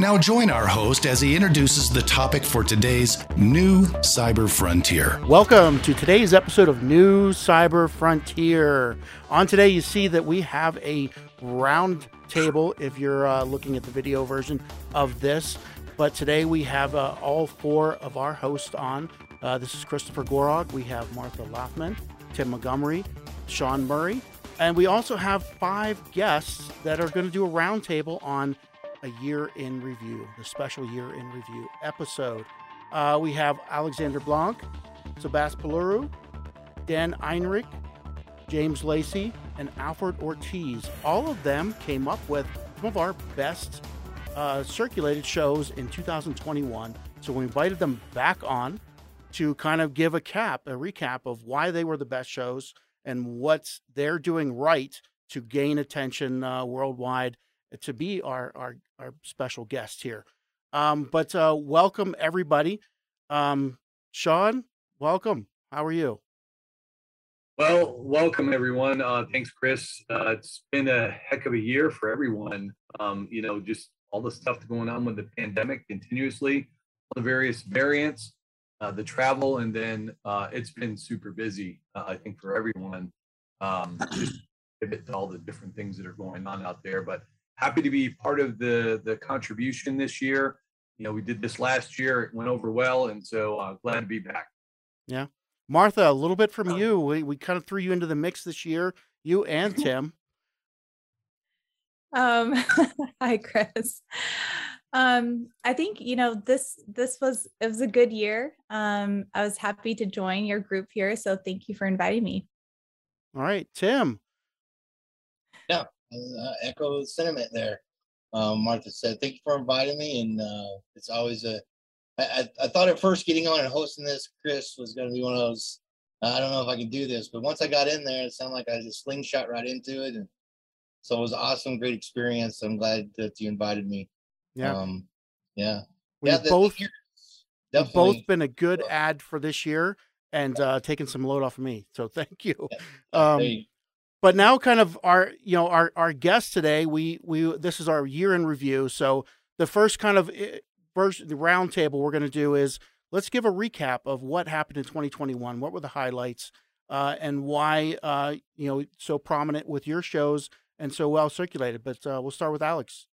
Now, join our host as he introduces the topic for today's New Cyber Frontier. Welcome to today's episode of New Cyber Frontier. On today, you see that we have a round table if you're uh, looking at the video version of this. But today we have uh, all four of our hosts on. Uh, this is Christopher Gorog. We have Martha Laughman, Tim Montgomery, Sean Murray, and we also have five guests that are going to do a roundtable on a year in review, the special year in review episode. Uh, we have Alexander Blanc, Sebastian Peluru, Dan Ehrenreich, James Lacey, and Alfred Ortiz. All of them came up with some of our best uh, circulated shows in 2021. So we invited them back on to kind of give a cap, a recap of why they were the best shows and what they're doing right to gain attention uh, worldwide to be our, our, our special guest here. Um, but uh, welcome everybody. Um, Sean, welcome. How are you? Well, welcome everyone. Uh, thanks, Chris. Uh, it's been a heck of a year for everyone. Um, you know, just all the stuff going on with the pandemic continuously, all the various variants, uh, the travel, and then uh, it's been super busy. Uh, I think for everyone, um, just pivot to all the different things that are going on out there. But happy to be part of the the contribution this year. You know, we did this last year; it went over well, and so uh, glad to be back. Yeah, Martha, a little bit from you. We we kind of threw you into the mix this year, you and Tim. Um, hi, Chris. Um, I think you know this. This was it was a good year. Um, I was happy to join your group here, so thank you for inviting me. All right, Tim. Uh, echo the sentiment there. Um, Martha said, "Thank you for inviting me," and uh, it's always a. I, I, I thought at first getting on and hosting this, Chris, was going to be one of those. I don't know if I can do this, but once I got in there, it sounded like I just slingshot right into it, and so it was awesome, great experience. I'm glad that you invited me. Yeah, um, yeah, we've yeah. both we've both been a good ad for this year and uh, taking some load off of me. So thank you. Yeah, um, but now kind of our you know our our guest today we we this is our year in review. So the first kind of eh, first the round table we're going to do is let's give a recap of what happened in 2021 what were the highlights uh, and why uh, you know so prominent with your shows and so well circulated. But uh, we'll start with alex.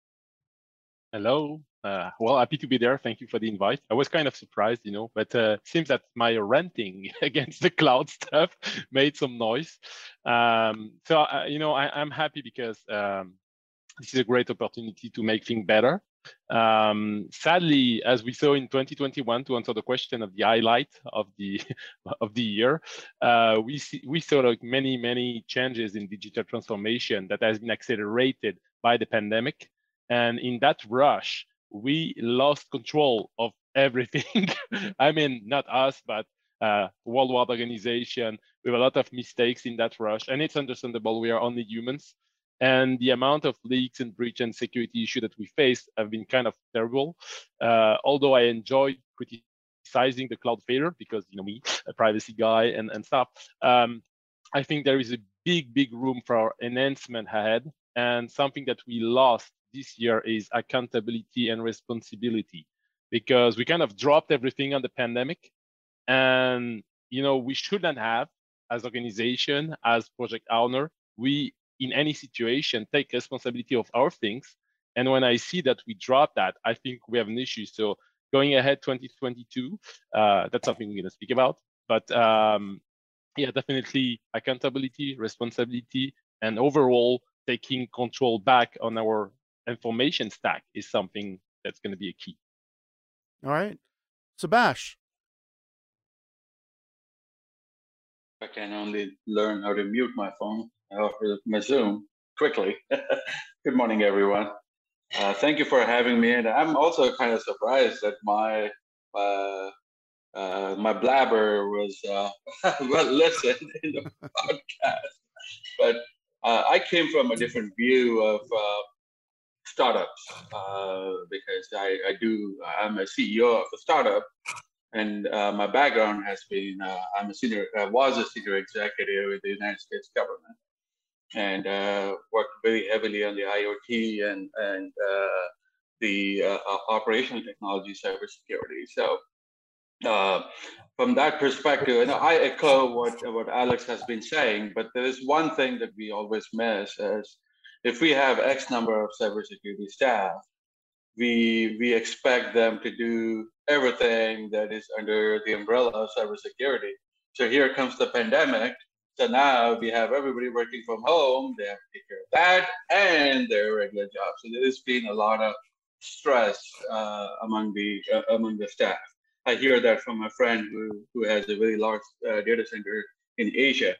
Hello uh, well, happy to be there. Thank you for the invite. I was kind of surprised, you know, but uh, seems that my ranting against the cloud stuff made some noise. Um, so, uh, you know, I, am happy because um, this is a great opportunity to make things better. Um, sadly, as we saw in 2021, to answer the question of the highlight of the of the year, uh, we see we saw like many many changes in digital transformation that has been accelerated by the pandemic. And in that rush, we lost control of everything. I mean, not us, but uh, worldwide organization with a lot of mistakes in that rush. And it's understandable. We are only humans. And the amount of leaks and breach and security issue that we faced have been kind of terrible. Uh, although I enjoyed criticizing the cloud failure because, you know, me, a privacy guy and, and stuff. Um, I think there is a big, big room for enhancement ahead and something that we lost this year is accountability and responsibility. Because we kind of dropped everything on the pandemic and you know we shouldn't have as organization as project owner we in any situation take responsibility of our things. And when i see that we drop that i think we have an issue. So going ahead 2022 uh, that's something we're going to speak about. But um, yeah definitely accountability responsibility and overall taking control back on our information stack is something that's going to be a key. All right. Sebash. I can only learn how to mute my phone or my Zoom quickly. Good morning, everyone. Uh, thank you for having me. And I'm also kind of surprised that my uh, uh, my blabber was uh, well listened in the podcast. But uh, I came from a different view of uh, startups uh, because I, I, do I'm a CEO of a startup, and uh, my background has been I'm a senior was a senior executive with the United States government, and worked very heavily on the IoT and and the operational technology cybersecurity. So uh, from that perspective, and I echo what, what Alex has been saying, but there is one thing that we always miss is if we have X number of cybersecurity staff, we we expect them to do everything that is under the umbrella of cybersecurity. So here comes the pandemic. So now we have everybody working from home. They have to take care of that and their regular jobs. So there's been a lot of stress uh, among the uh, among the staff. I hear that from a friend who, who has a very large uh, data center in Asia.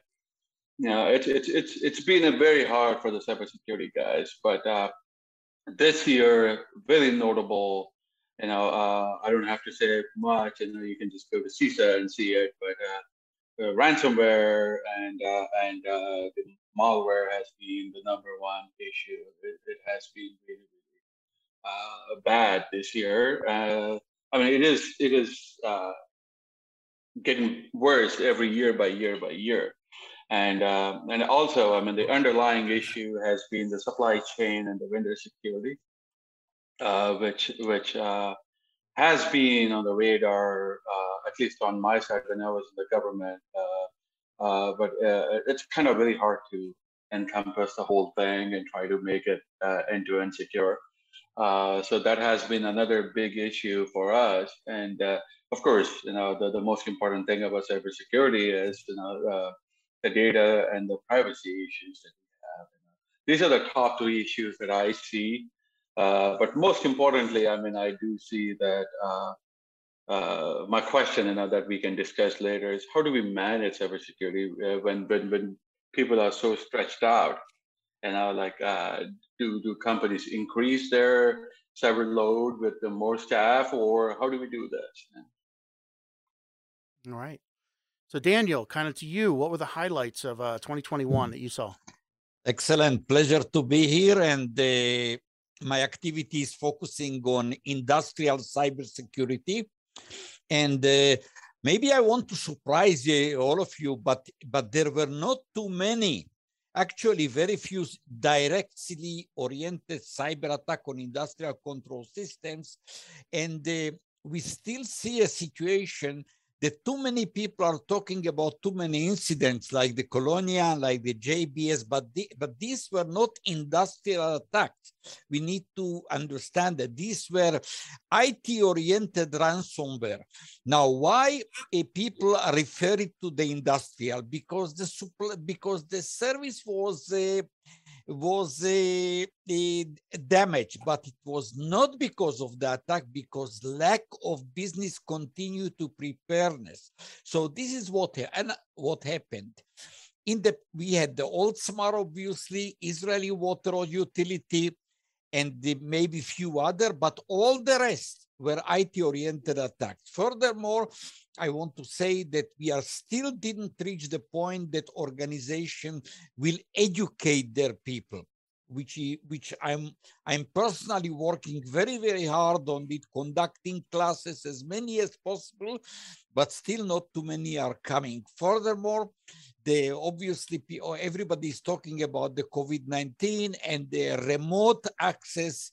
Now, it's, it's, it's, it's been a very hard for the cybersecurity guys, but uh, this year, very notable. You know, uh, I don't have to say much. You know, you can just go to CISA and see it. But uh, ransomware and uh, and uh, malware has been the number one issue. It, it has been really, really bad this year I mean, it is it is uh, getting worse every year by year by year, and uh, and also, I mean, the underlying issue has been the supply chain and the vendor security, uh, which which uh, has been on the radar, uh, at least on my side when I was in the government. Uh, but it's kind of really hard to encompass the whole thing and try to make it end to end secure. Uh, so that has been another big issue for us. And uh, of course, you know, the, the most important thing about cybersecurity is, you know, uh, the data and the privacy issues that we have. You know. These are the top three issues that I see. Uh, but most importantly, I mean, I do see that uh, uh, my question, you know, that we can discuss later is how do we manage cybersecurity when, when, when people are so stretched out? And I like, do do companies increase their cyber load with the more staff, or how do we do this? All right. So Daniel, kind of to you, what were the highlights of uh, 2021 that you saw? Excellent, pleasure to be here, and uh, my activity is focusing on industrial cybersecurity, and uh, maybe I want to surprise all of you, but but there were not too many actually very few directly oriented cyber attack on industrial control systems. And uh, we still see a situation that too many people are talking about too many incidents like the Colonial, like the JBS, but, the, but these were not industrial attacks. We need to understand that these were IT-oriented ransomware. Now, why people are referring to the industrial? Because the because the service was uh, was uh, a, a, damage, but it was not because of the attack, because lack of business continue to preparedness. So this is what and uh, what happened. In the we had the old Oldsmar, obviously, Israeli water utility, and the, maybe few other, but all the rest were IT-oriented attacks. Furthermore, I want to say that we are still didn't reach the point that organization will educate their people, which, which I'm, I'm personally working very, very hard on it, conducting classes as many as possible, but still not too many are coming. Furthermore, the obviously everybody is talking about the COVID-19 and the remote access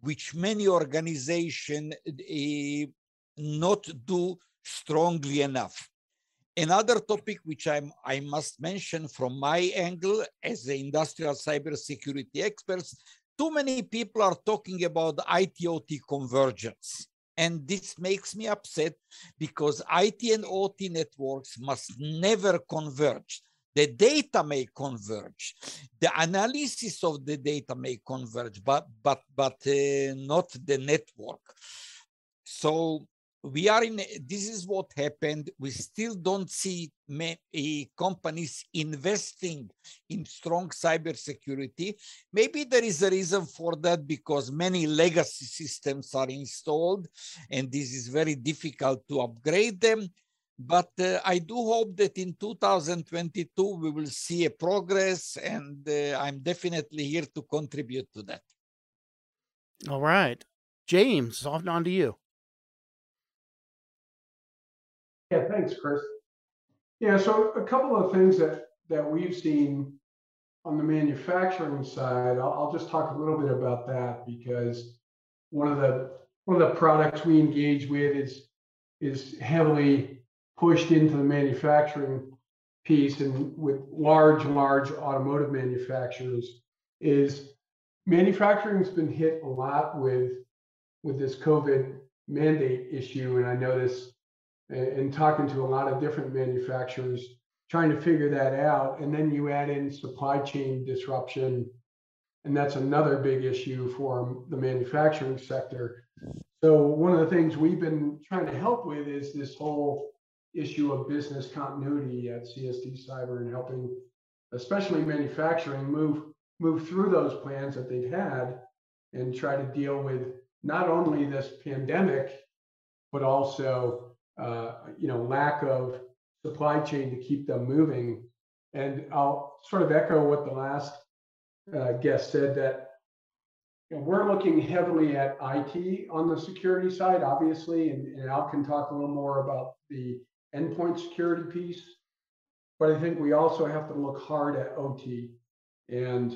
which many organizations uh, not do strongly enough. Another topic which I'm, I must mention from my angle as the industrial cybersecurity experts, too many people are talking about IT-OT convergence. And this makes me upset because IT and OT networks must never converge. The data may converge. The analysis of the data may converge, but, but, but uh, not the network. So we are in this is what happened. We still don't see many companies investing in strong cybersecurity. Maybe there is a reason for that because many legacy systems are installed and this is very difficult to upgrade them. But uh, i do hope that in 2022 we will see a progress and uh, i'm definitely here to contribute to that. All right. James off on to you Yeah, thanks, Chris. Yeah, so a couple of things that that we've seen on the manufacturing side. I'll, I'll just talk a little bit about that because one of the one of the products we engage with is is heavily pushed into the manufacturing piece and with large large automotive manufacturers is manufacturing's been hit a lot with with this covid mandate issue and i know this and, talking to a lot of different manufacturers, trying to figure that out. And then you add in supply chain disruption, and that's another big issue for the manufacturing sector. So one of the things we've been trying to help with is this whole issue of business continuity at CSD Cyber and helping, especially manufacturing, move move through those plans that they've had and try to deal with not only this pandemic, but also uh, you know, lack of supply chain to keep them moving. And I'll sort of echo what the last uh, guest said that you know, we're looking heavily at IT on the security side, obviously, and, and Al can talk a little more about the endpoint security piece. But I think we also have to look hard at OT. And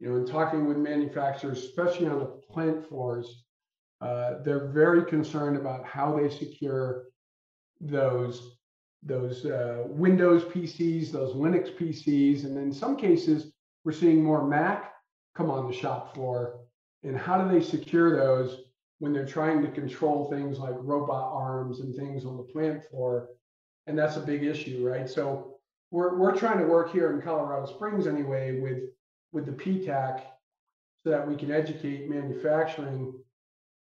you know, in talking with manufacturers, especially on the plant floors, uh, they're very concerned about how they secure those those uh, Windows PCs, those Linux PCs, and in some cases, we're seeing more Mac come on the shop floor. And how do they secure those when they're trying to control things like robot arms and things on the plant floor? And that's a big issue, right? So we're we're trying to work here in Colorado Springs anyway with with the PTAC so that we can educate manufacturing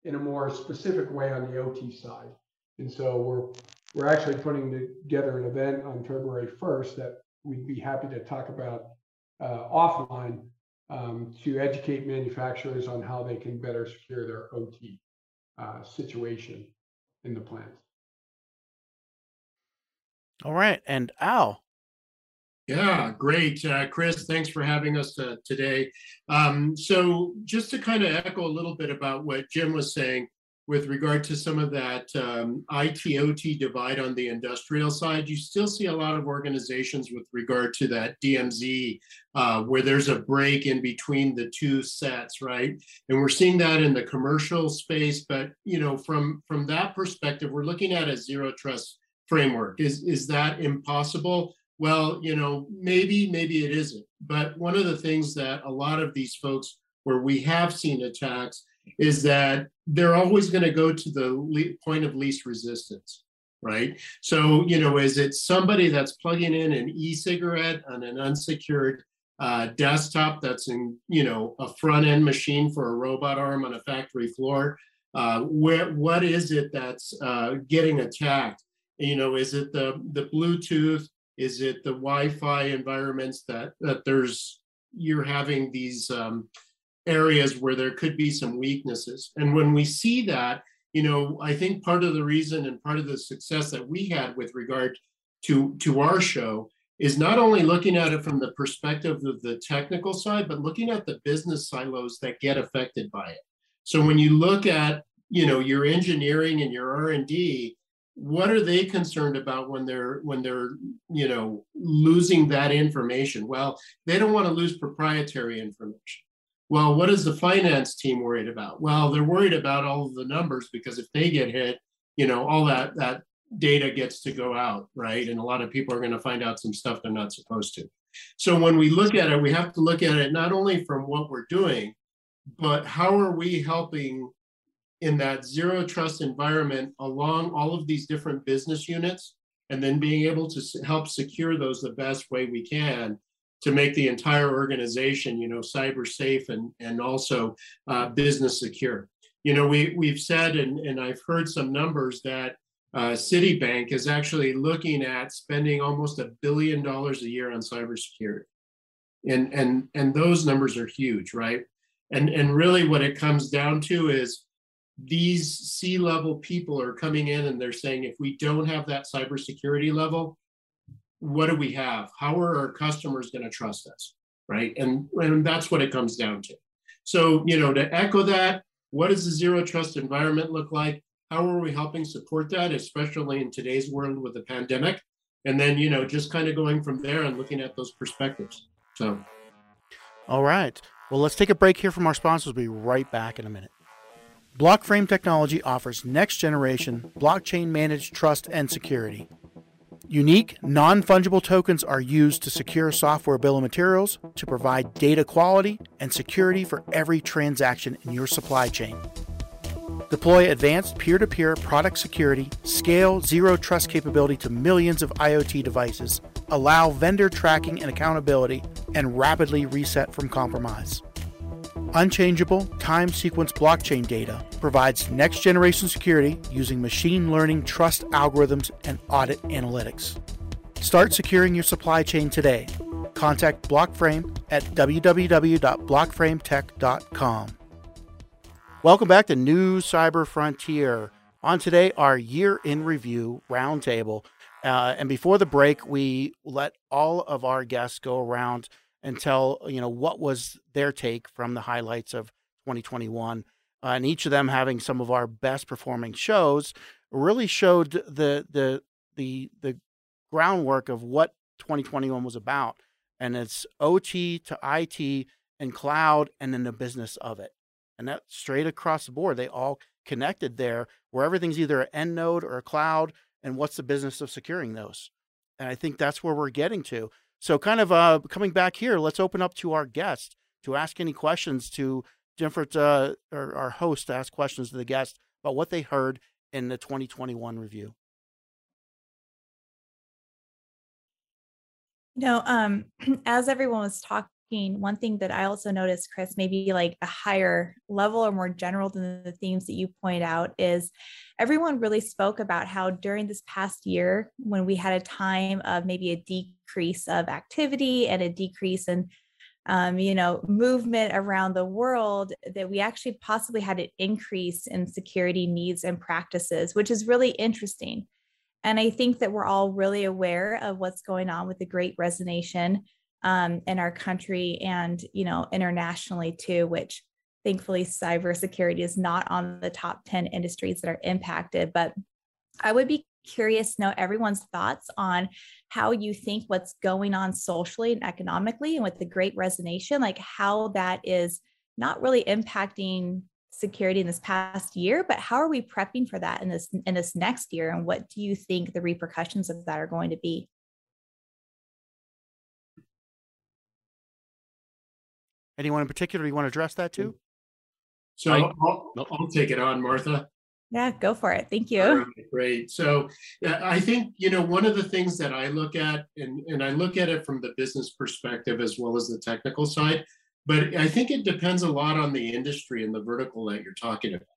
in a more specific way on the OT side. And so we're we're actually putting together an event on February 1st that we'd be happy to talk about uh, offline um, to educate manufacturers on how they can better secure their OT uh, situation in the plants. All right. And Al. Yeah, great. Uh, Chris, thanks for having us uh, today. Um, so, just to kind of echo a little bit about what Jim was saying, with regard to some of that um, IT-OT divide on the industrial side, you still see a lot of organizations with regard to that DMZ, uh, where there's a break in between the two sets, right? And we're seeing that in the commercial space, but you know, from from that perspective, we're looking at a zero trust framework. Is is that impossible? Well, you know, maybe maybe it isn't. But one of the things that a lot of these folks, where we have seen attacks is that they're always going to go to the le- point of least resistance, right? So, you know, is it somebody that's plugging in an e-cigarette on an unsecured uh, desktop that's in, you know, a front end machine for a robot arm on a factory floor? Uh, where what is it that's uh, getting attacked? You know, is it the the Bluetooth? Is it the Wi-Fi environments that that there's you're having these um, areas where there could be some weaknesses. And when we see that, you know, I think part of the reason and part of the success that we had with regard to, to our show is not only looking at it from the perspective of the technical side, but looking at the business silos that get affected by it. So when you look at, you know, your engineering and your R&D, what are they concerned about when they're when they're you know losing that information well they don't want to lose proprietary information well, what is the finance team worried about? Well, they're worried about all of the numbers because if they get hit, you know, all that that data gets to go out, right? And a lot of people are going to find out some stuff they're not supposed to. So when we look at it, we have to look at it not only from what we're doing, but how are we helping in that zero trust environment along all of these different business units and then being able to help secure those the best way we can to make the entire organization, you know, cyber safe and and also uh, business secure. you know, we we've said and and I've heard some numbers that uh, Citibank is actually looking at spending almost a billion dollars a year on cybersecurity, and and and those numbers are huge, right? And and really, what it comes down to is these C-level people are coming in and they're saying, if we don't have that cybersecurity level, what do we have? How are our customers going to trust us, right? And and that's what it comes down to. So you know, to echo that, what does the zero trust environment look like? How are we helping support that, especially in today's world with the pandemic? And then, you know, just kind of going from there and looking at those perspectives. So, all right. Well, let's take a break here from our sponsors. We'll be right back in a minute. Blockframe Technology offers next generation blockchain managed trust and security. Unique, non fungible tokens are used to secure software bill of materials to provide data quality and security for every transaction in your supply chain. Deploy advanced peer to peer product security, scale zero trust capability to millions of IoT devices, allow vendor tracking and accountability, and rapidly reset from compromise. Unchangeable time sequence blockchain data provides next generation security using machine learning trust algorithms and audit analytics. Start securing your supply chain today. Contact Blockframe at www.blockframetech.com. Welcome back to New Cyber Frontier. On today, our year in review roundtable. Uh, and before the break, we let all of our guests go around and tell you know what was their take from the highlights of 2021. Uh, and each of them having some of our best performing shows really showed the the the the groundwork of what 2021 was about. And it's OT to IT and cloud, and then the business of it and that straight across the board they all connected there where everything's either an end node or a cloud and what's the business of securing those and i think that's where we're getting to so kind of uh, coming back here let's open up to our guest to ask any questions to different uh, our, our host to ask questions to the guest about what they heard in the 2021 review. You know um, as everyone was talking one thing that I also noticed, Chris, maybe like a higher level or more general than the themes that you point out, is everyone really spoke about how during this past year, when we had a time of maybe a decrease of activity and a decrease in um, you know, movement around the world, that we actually possibly had an increase in security needs and practices, which is really interesting. And I think that we're all really aware of what's going on with the great resignation um, in our country and you know internationally too which thankfully cybersecurity is not on the top 10 industries that are impacted. But i would be curious to know everyone's thoughts on how you think what's going on socially and economically and with the great resignation like how that is not really impacting security in this past year but how are we prepping for that in this in this next year? And what do you think the repercussions of that are going to be Anyone in particular you want to address that to? So I, will I'll take it on, Martha. Yeah, go for it. Thank you. Right, great. So I think, you know, one of the things that I look at, and, and I look at it from the business perspective as well as the technical side, but I think it depends a lot on the industry and the vertical that you're talking about,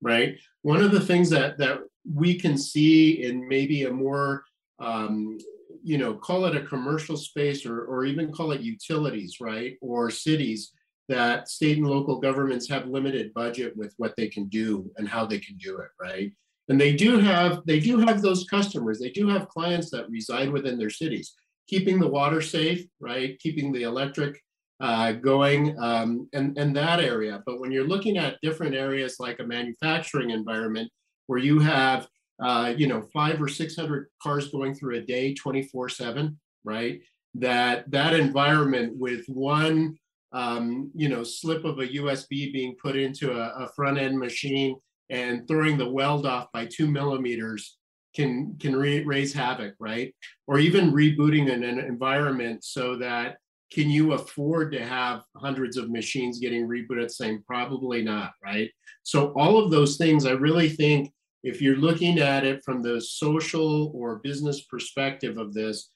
right? One of the things that, that we can see in maybe a more, um, you know, call it a commercial space or, or even call it utilities, right? Or cities that state and local governments have limited budget with what they can do and how they can do it, right? And they do have they do have those customers. They do have clients that reside within their cities, keeping the water safe, right? Keeping the electric uh, going um, and and that area. But when you're looking at different areas like a manufacturing environment where you have uh, you know, five or 600 cars going through a day, 24 seven, right? That, that environment with one, um, you know, slip of a USB being put into a, a front end machine and throwing the weld off by two millimeters can can re- raise havoc, right? Or even rebooting an, an, environment so that can you afford to have hundreds of machines getting rebooted Saying? Probably not, right? So all of those things, I really think if you're looking at it from the social or business perspective of this,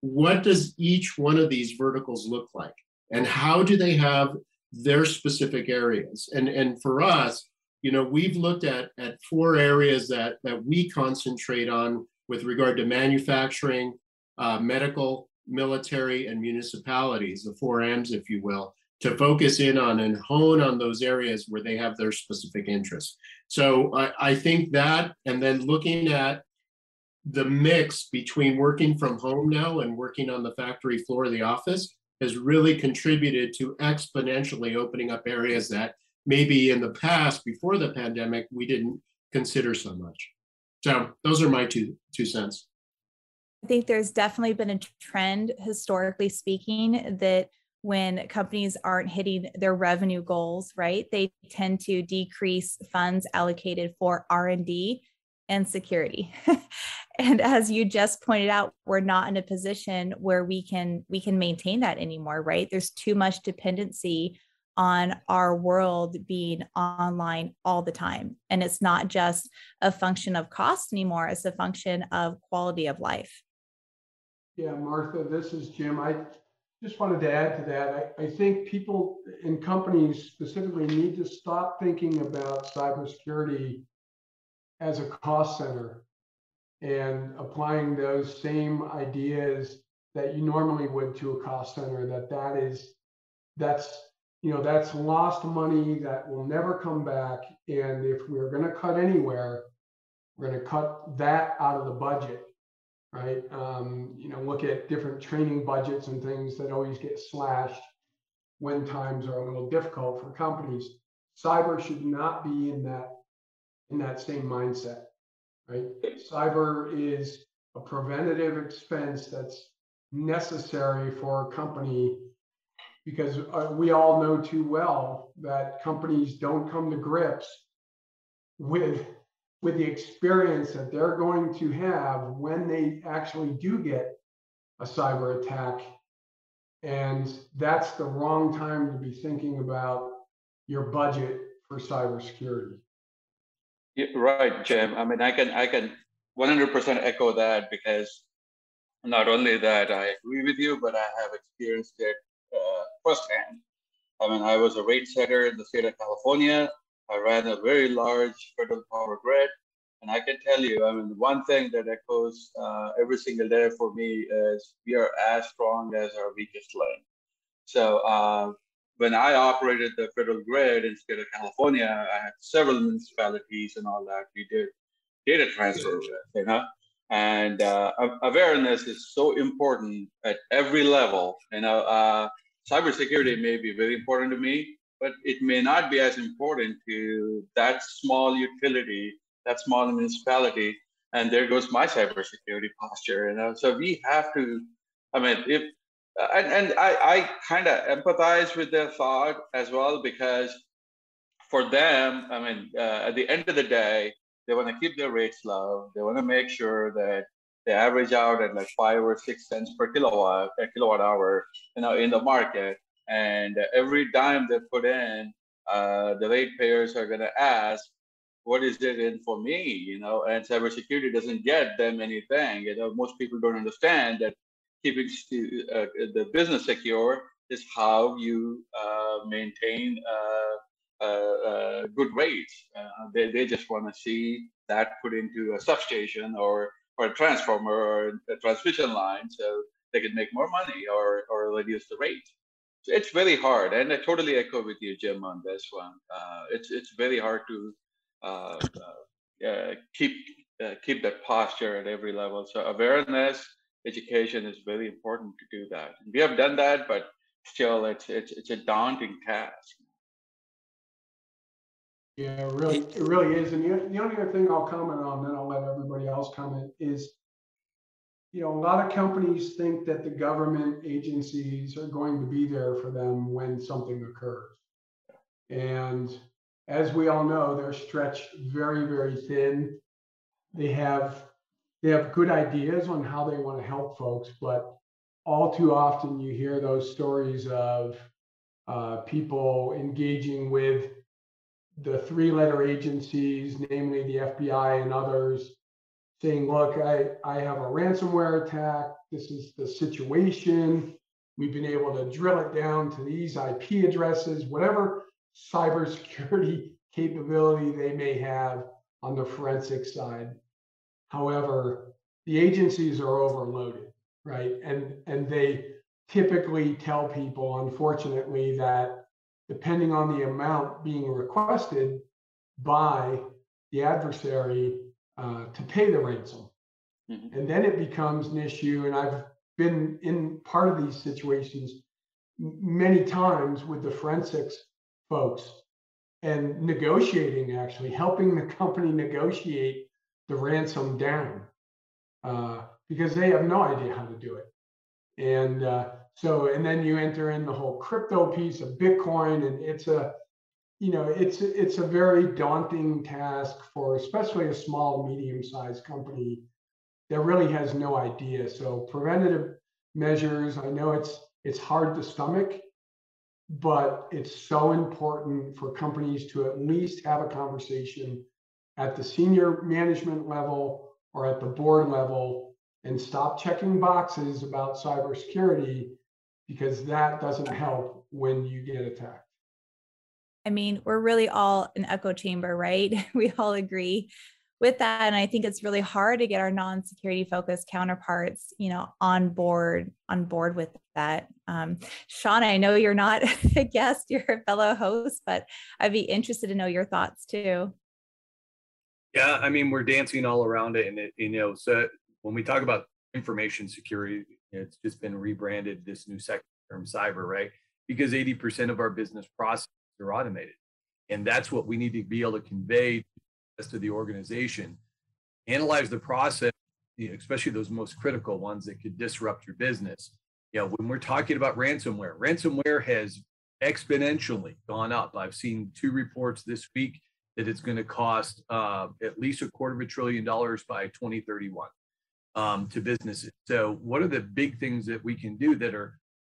what does each one of these verticals look like? And how do they have their specific areas? And, and for us, you know, we've looked at at four areas that that we concentrate on with regard to manufacturing, uh, medical, military, and municipalities, the four M's, if you will, to focus in on and hone on those areas where they have their specific interests. So I, I think that, and then looking at the mix between working from home now and working on the factory floor of the office has really contributed to exponentially opening up areas that maybe in the past before the pandemic we didn't consider so much so those are my two two cents i think there's definitely been a trend historically speaking that when companies aren't hitting their revenue goals right they tend to decrease funds allocated for r&d and security and as you just pointed out we're not in a position where we can we can maintain that anymore right there's too much dependency on our world being online all the time. And it's not just a function of cost anymore, it's a function of quality of life. Yeah, Martha, this is Jim. I just wanted to add to that. I, I think people in companies specifically need to stop thinking about cybersecurity as a cost center and applying those same ideas that you normally would to a cost center that that is that's you know, that's lost money that will never come back. And if we're going to cut anywhere, we're going to cut that out of the budget, right? Um, you know, look at different training budgets and things that always get slashed when times are a little difficult for companies. Cyber should not be in that in that same mindset, right? Cyber is a preventative expense that's necessary for a company because uh, we all know too well that companies don't come to grips with with the experience that they're going to have when they actually do get a cyber attack and that's the wrong time to be thinking about your budget for cybersecurity yeah, right jim i mean i can i can 100% echo that because not only that i agree with you but i have experienced it uh, firsthand. I mean, I was a rate setter in the state of California. I ran a very large federal power grid. And I can tell you, I mean, one thing that echoes uh, every single day for me is we are as strong as our weakest link. So uh, when I operated the federal grid in the state of California, I had several municipalities and all that. We did data transfer with, you know, and uh, awareness is so important at every level. You know, uh, cybersecurity may be very important to me, but it may not be as important to that small utility, that small municipality. And there goes my cybersecurity posture. You know, so we have to. I mean, if and, and I, I kind of empathize with their thought as well because for them, I mean, uh, at the end of the day, they want to keep their rates low. They want to make sure that they average out at like five or six cents per kilowatt, a kilowatt hour, you know, in the market. And every dime they put in, uh, the ratepayers are going to ask, what is it in for me? You know, and cybersecurity doesn't get them anything. You know, most people don't understand that keeping uh, the business secure is how you uh, maintain uh, uh, uh, good rates. they, they just want to see that put into a substation or or a transformer or a transmission line so they can make more money or, or reduce the rate. It's very hard. And I totally echo with you, Jim, on this one. Uh, it's, it's very hard to uh, uh, keep, uh, keep that posture at every level. So awareness, education is very important to do that. we have done that, but still it's, it's, it's a daunting task. Yeah, it really, it really is. And the, the only other thing I'll comment on, then I'll let everybody else comment, is you know, a lot of companies think that the government agencies are going to be there for them when something occurs. And as we all know, they're stretched very, very thin. They have they have good ideas on how they want to help folks, but all too often you hear those stories of uh, people engaging with the three letter agencies, namely the FBI and others, saying, look, I, I have a ransomware attack. This is the situation. We've been able to drill it down to these IP addresses, whatever cybersecurity capability they may have on the forensic side. However, the agencies are overloaded, right? And and they typically tell people, unfortunately, that depending on the amount being requested by the adversary uh, to pay the ransom. Mm-hmm. And then it becomes an issue. And I've been in part of these situations many times with the forensics folks and negotiating, actually, helping the company negotiate the ransom down uh, because they have no idea how to do it. And uh, so, and then you enter in the whole crypto piece of Bitcoin, and it's a, you know, it's it's a very daunting task for especially a small, medium-sized company that really has no idea. So preventative measures, I know it's it's hard to stomach, but it's so important for companies to at least have a conversation at the senior management level or at the board level and stop checking boxes about cybersecurity because that doesn't help when you get attacked. I mean, we're really all an echo chamber, right? We all agree with that. And I think it's really hard to get our non-security focused counterparts, you know, on board, on board with that. Um, Sean, I know you're not a guest, you're a fellow host, but I'd be interested to know your thoughts too. Yeah, I mean, we're dancing all around it. And, it, you know, so when we talk about information security, it's just been rebranded this new sector term cyber, right? Because 80% of our business processes are automated. And that's what we need to be able to convey to the organization. Analyze the process, especially those most critical ones that could disrupt your business. You know, when we're talking about ransomware, ransomware has exponentially gone up. I've seen two reports this week that it's going to cost uh, at least a quarter of a trillion dollars by 2031 um, to businesses. So, what are the big things that we can do that are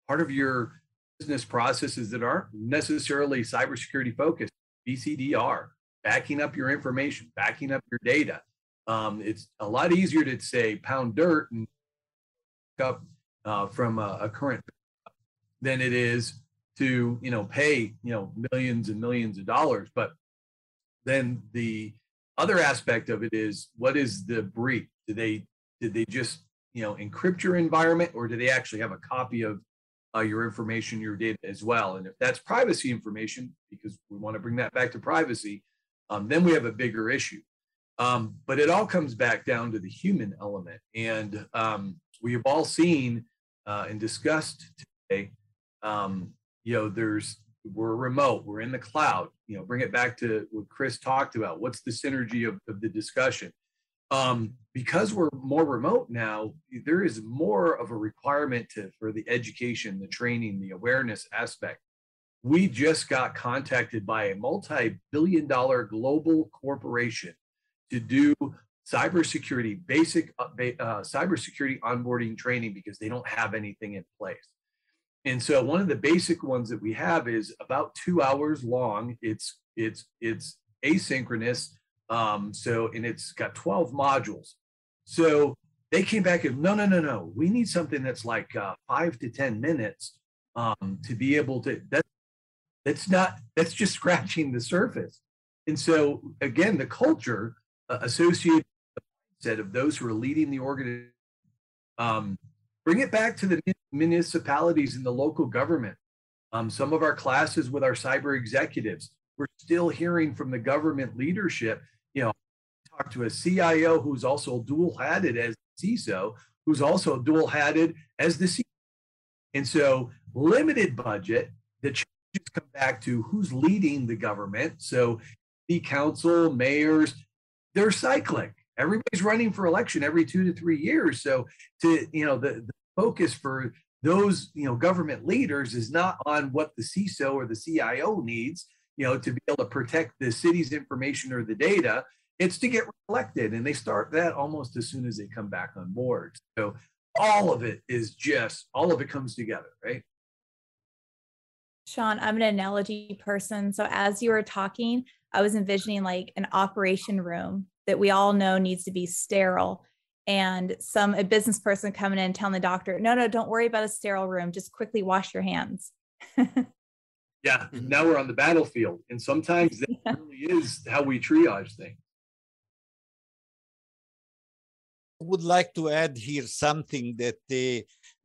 part of your business processes that aren't necessarily cybersecurity focused? BCDR, backing up your information, backing up your data. Um, it's a lot easier to say pound dirt and up uh, from a, a current than it is to you know pay you know millions and millions of dollars. But then the other aspect of it is what is the breach? Do they did they just you know encrypt your environment or do they actually have a copy of uh, your information, your data as well? And if that's privacy information, because we want to bring that back to privacy, um, then we have a bigger issue. Um, but it all comes back down to the human element. And um, we have all seen uh, and discussed today, um, you know, there's, we're remote, we're in the cloud, you know, bring it back to what Chris talked about. What's the synergy of, of the discussion? Um, because we're more remote now, there is more of a requirement to, for the education, the training, the awareness aspect. We just got contacted by a multi-billion dollar global corporation to do cybersecurity basic uh, uh, cybersecurity onboarding training because they don't have anything in place. And so one of the basic ones that we have is about two hours long. It's it's it's asynchronous um, so and it's got 12 modules so they came back and no no no no we need something that's like uh, five to ten minutes um, to be able to that's that's not, that's just scratching the surface. And so, again, the culture uh, associated with of those who are leading the organization, um, bring it back to the municipalities and the local government. Um, some of our classes with our cyber executives, we're still hearing from the government leadership. You know, talk to a CIO who's also dual hatted as CISO, who's also dual hatted as the CISO. And so, limited budget, the just come back to who's leading the government. So the council, mayors, they're cyclic. Everybody's running for election every two to three years. So to you know the, the focus for those you know government leaders is not on what the CISO or the CIO needs, you know, to be able to protect the city's information or the data. It's to get elected, and they start that almost as soon as they come back on board. So all of it is just all of it comes together, right? Sean, I'm an analogy person. So as you were talking, I was envisioning like an operation room that we all know needs to be sterile. And some a business person coming in telling the doctor, no, no, don't worry about a sterile room. Just quickly wash your hands. Yeah, now we're on the battlefield, and sometimes that yeah. really is how we triage things. I would like to add here something that uh,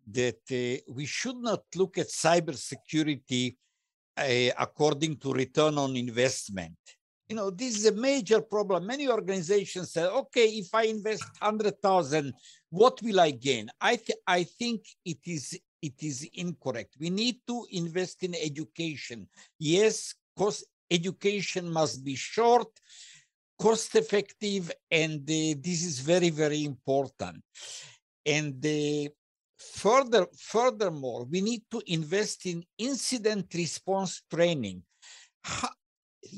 that uh, we should not look at cybersecurity uh, according to return on investment. You know, this is a major problem. Many organizations say, okay, if I invest 100,000, what will I gain? I, th- I think it is it is incorrect. We need to invest in education. Yes, cost education must be short, cost effective, and uh, this is very, very important. And uh, further, furthermore, we need to invest in incident response training.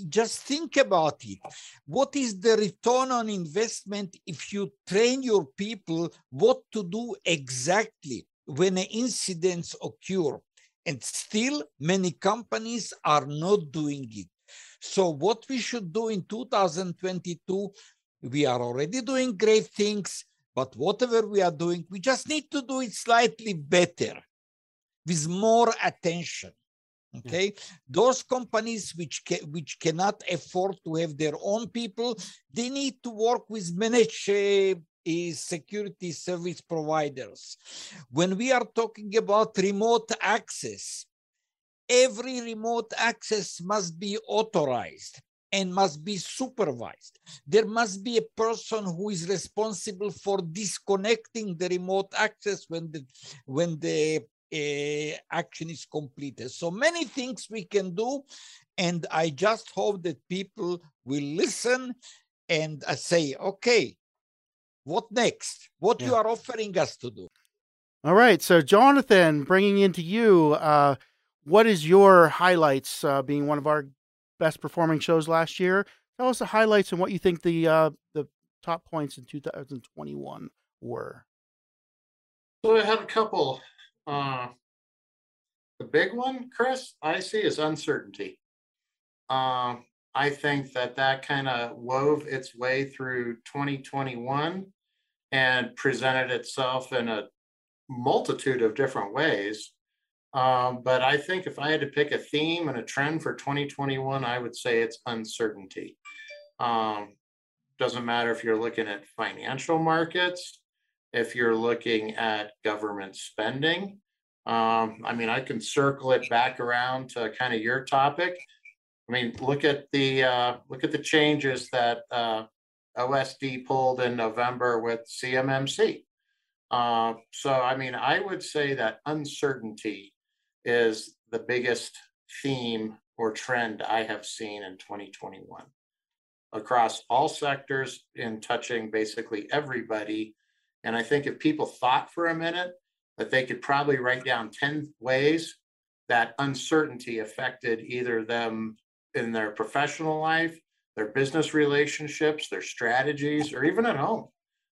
Just think about it. What is the return on investment if you train your people what to do exactly? When incidents occur. And still, many companies are not doing it. So, what we should do in 2022, we are already doing great things, but whatever we are doing, we just need to do it slightly better with more attention. Okay, yeah. those companies which ca- which cannot afford to have their own people, they need to work with managed uh, is security service providers. When we are talking about remote access, every remote access must be authorized and must be supervised. There must be a person who is responsible for disconnecting the remote access when the when the uh, action is completed. So many things we can do, and I just hope that people will listen and uh, say, okay, what next? What yeah. you are offering us to do? All right. So, Jonathan, bringing into you, uh, what is your highlights? Uh, being one of our best performing shows last year, tell us the highlights and what you think the uh, the top points in 2021 were. So I had a couple. Uh, the big one, Chris, I see is uncertainty. Uh, I think that that kind of wove its way through 2021 and presented itself in a multitude of different ways. Um, but I think if I had to pick a theme and a trend for 2021, I would say it's uncertainty. Um, doesn't matter if you're looking at financial markets, if you're looking at government spending. Um, I mean, I can circle it back around to kind of your topic. I mean, look at the uh, look at the changes that uh, OSD pulled in November with CMMC. Uh, so, I mean, I would say that uncertainty is the biggest theme or trend I have seen in 2021 across all sectors in touching basically everybody. And I think if people thought for a minute that they could probably write down 10 ways that uncertainty affected either them in their professional life their business relationships, their strategies, or even at home.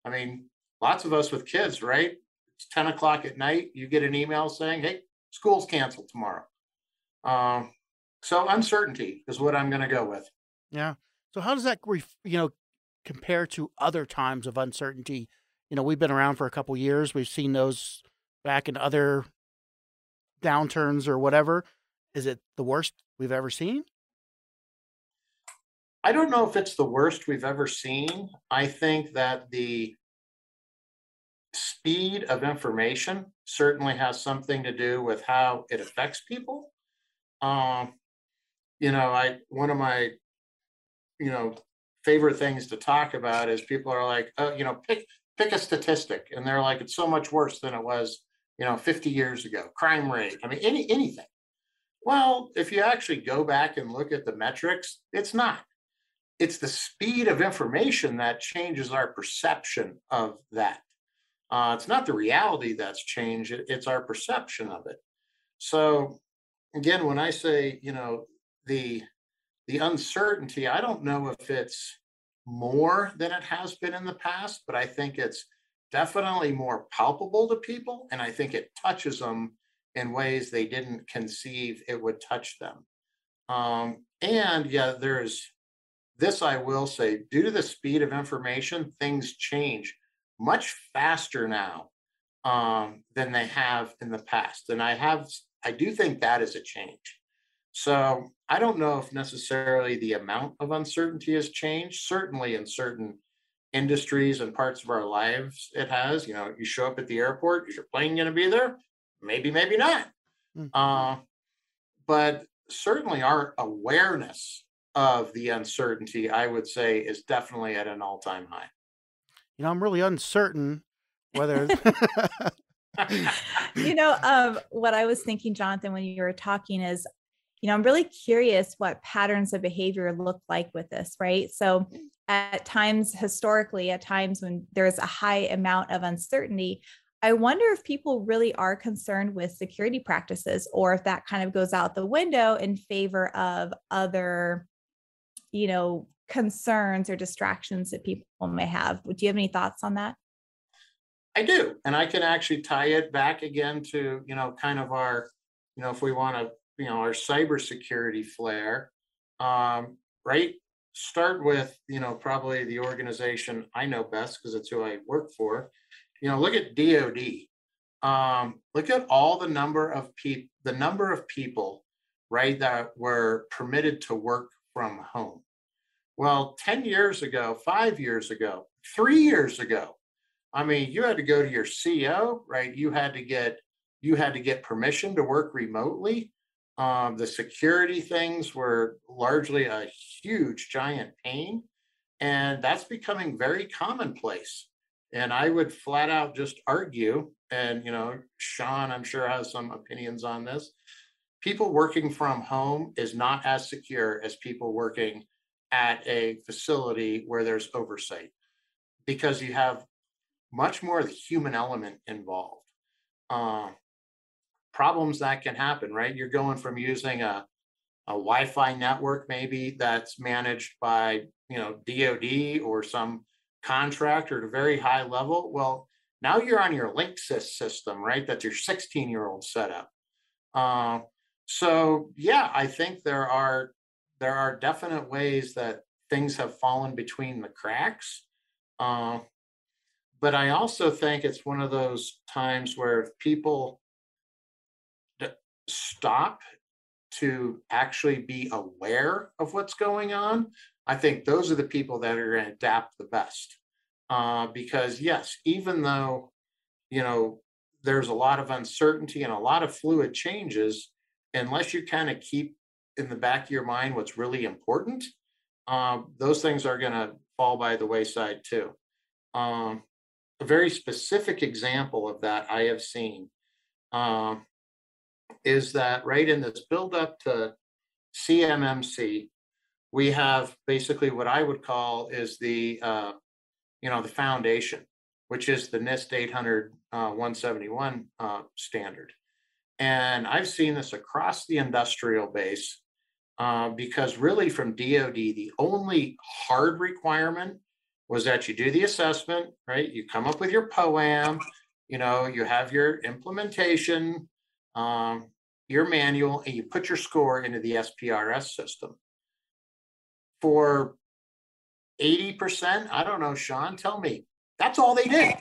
I mean, lots of us with kids, right? It's 10 o'clock at night, you get an email saying, hey, school's canceled tomorrow. Um, so uncertainty is what I'm going to go with. Yeah. So how does that, you know, compare to other times of uncertainty? You know, we've been around for a couple years. We've seen those back in other downturns or whatever. Is it the worst we've ever seen? I don't know if it's the worst we've ever seen. I think that the speed of information certainly has something to do with how it affects people. Um, you know, I one of my, you know, favorite things to talk about is people are like, oh, you know, pick pick a statistic, and they're like, it's so much worse than it was, you know, 50 years ago. Crime rate. I mean, any anything. Well, if you actually go back and look at the metrics, it's not it's the speed of information that changes our perception of that. Uh, it's not the reality that's changed, it's our perception of it. So again, when I say, you know, the the uncertainty, I don't know if it's more than it has been in the past, but I think it's definitely more palpable to people. And I think it touches them in ways they didn't conceive it would touch them. Um, and yeah, there's this I will say, due to the speed of information, things change much faster now um, than they have in the past. And I have, I do think that is a change. So I don't know if necessarily the amount of uncertainty has changed. Certainly in certain industries and parts of our lives, it has. You know, you show up at the airport, is your plane going to be there? Maybe, maybe not. Mm-hmm. Uh, but certainly our awareness of the uncertainty, I would say, is definitely at an all time high. You know, I'm really uncertain whether. you know, um, what I was thinking, Jonathan, when you were talking is, you know, I'm really curious what patterns of behavior look like with this, right? So, at times, historically, at times when there's a high amount of uncertainty, I wonder if people really are concerned with security practices or if that kind of goes out the window in favor of other you know, concerns or distractions that people may have. Do you have any thoughts on that? I do. And I can actually tie it back again to, you know, kind of our, you know, if we want to, you know, our cybersecurity flair, um, right? Start with, you know, probably the organization I know best because it's who I work for. You know, look at DOD. Um, look at all the number of people, the number of people, right, that were permitted to work from home. Well, 10 years ago, five years ago, three years ago, I mean, you had to go to your CEO, right? You had to get you had to get permission to work remotely. Um, the security things were largely a huge, giant pain, and that's becoming very commonplace. And I would flat out just argue, and you know, Sean, I'm sure has some opinions on this people working from home is not as secure as people working at a facility where there's oversight because you have much more of the human element involved. Uh, problems that can happen, right? You're going from using a, a Wi-Fi network maybe that's managed by you know DoD or some contractor at a very high level. Well, now you're on your Linksys system, right? That's your 16 year old setup. Uh, so yeah, I think there are there are definite ways that things have fallen between the cracks. Uh, but I also think it's one of those times where people stop to actually be aware of what's going on, I think those are the people that are going to adapt the best. Uh, because yes, even though you know there's a lot of uncertainty and a lot of fluid changes, unless you kind of keep in the back of your mind what's really important, um, those things are going to fall by the wayside too. Um, a very specific example of that I have seen um, is that right in this build up to CMMC, we have basically what I would call is the uh, you know the foundation, which is the NIST 800 uh, 171 uh, standard. And I've seen this across the industrial base uh, because really from DoD, the only hard requirement was that you do the assessment, right? You come up with your POAM, you know, you have your implementation, um, your manual, and you put your score into the SPRS system. For 80%, I don't know, Sean, tell me, that's all they did.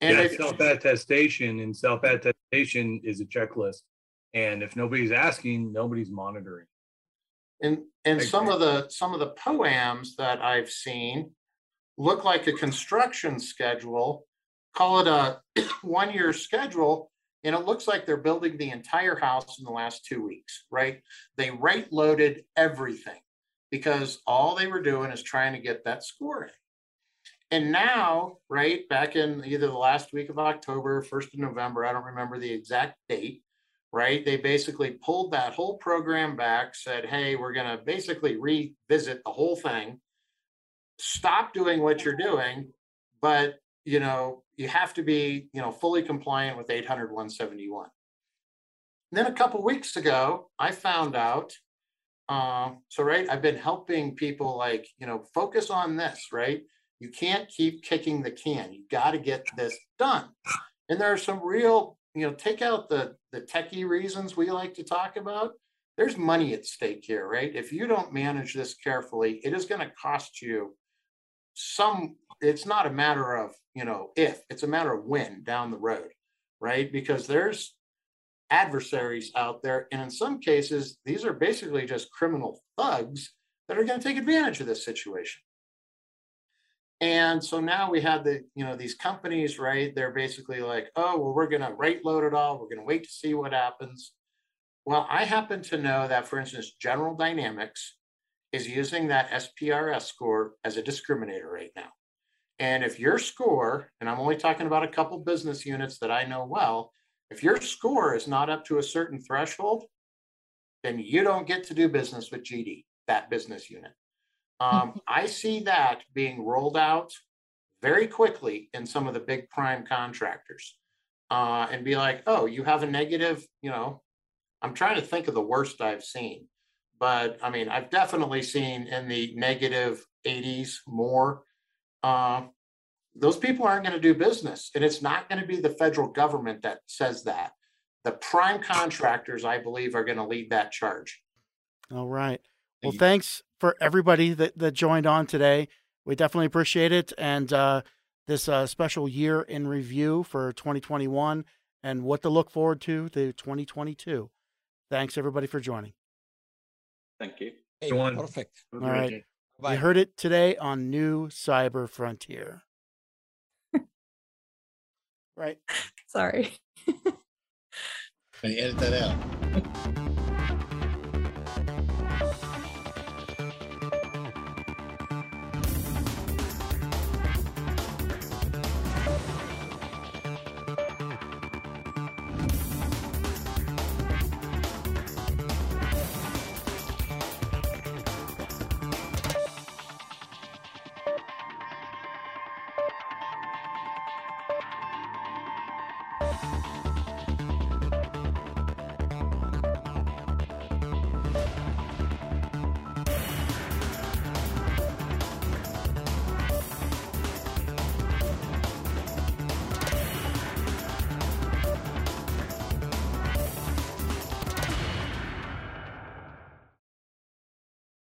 And yeah, self attestation and self attestation is a checklist. And if nobody's asking, nobody's monitoring. And and some of the some of the POAMs that I've seen look like a construction schedule, call it a one year schedule, and it looks like they're building the entire house in the last two weeks, right? They rate loaded everything because all they were doing is trying to get that score in. And now, right back in either the last week of October, first of November, I don't remember the exact date, right? They basically pulled that whole program back, said, hey, we're going to basically revisit the whole thing, stop doing what you're doing, but you know, you have to be, you know, fully compliant with 800 171. then a couple weeks ago, I found out. Uh, so right, I've been helping people like, you know, focus on this, right? You can't keep kicking the can. You got to get this done. And there are some real, you know, take out the the techie reasons we like to talk about. There's money at stake here, right? If you don't manage this carefully, it is going to cost you some. It's not a matter of you know if. It's a matter of when down the road, right? Because there's adversaries out there. And in some cases, these are basically just criminal thugs that are going to take advantage of this situation. And so now we have the, you know, these companies, right? They're basically like, oh, well, we're going to rate load it all. We're going to wait to see what happens. Well, I happen to know that, for instance, General Dynamics is using that SPRS score as a discriminator right now. And if your score, and I'm only talking about a couple business units that I know well, if your score is not up to a certain threshold, then you don't get to do business with GD, that business unit. Um, I see that being rolled out very quickly in some of the big prime contractors uh, and be like, oh, you have a negative, you know, I'm trying to think of the worst I've seen. But I mean, I've definitely seen in the negative 80s more. Uh, those people aren't going to do business. And it's not going to be the federal government that says that. The prime contractors, I believe, are going to lead that charge. All right. Well, thanks for everybody that, that joined on today. We definitely appreciate it. And uh, this uh, special year in review for 2021 and what to look forward to to 2022. Thanks, everybody, for joining. Thank you. Hey, perfect. All right. You heard it today on New Cyber Frontier. right. Sorry. Can you edit that out?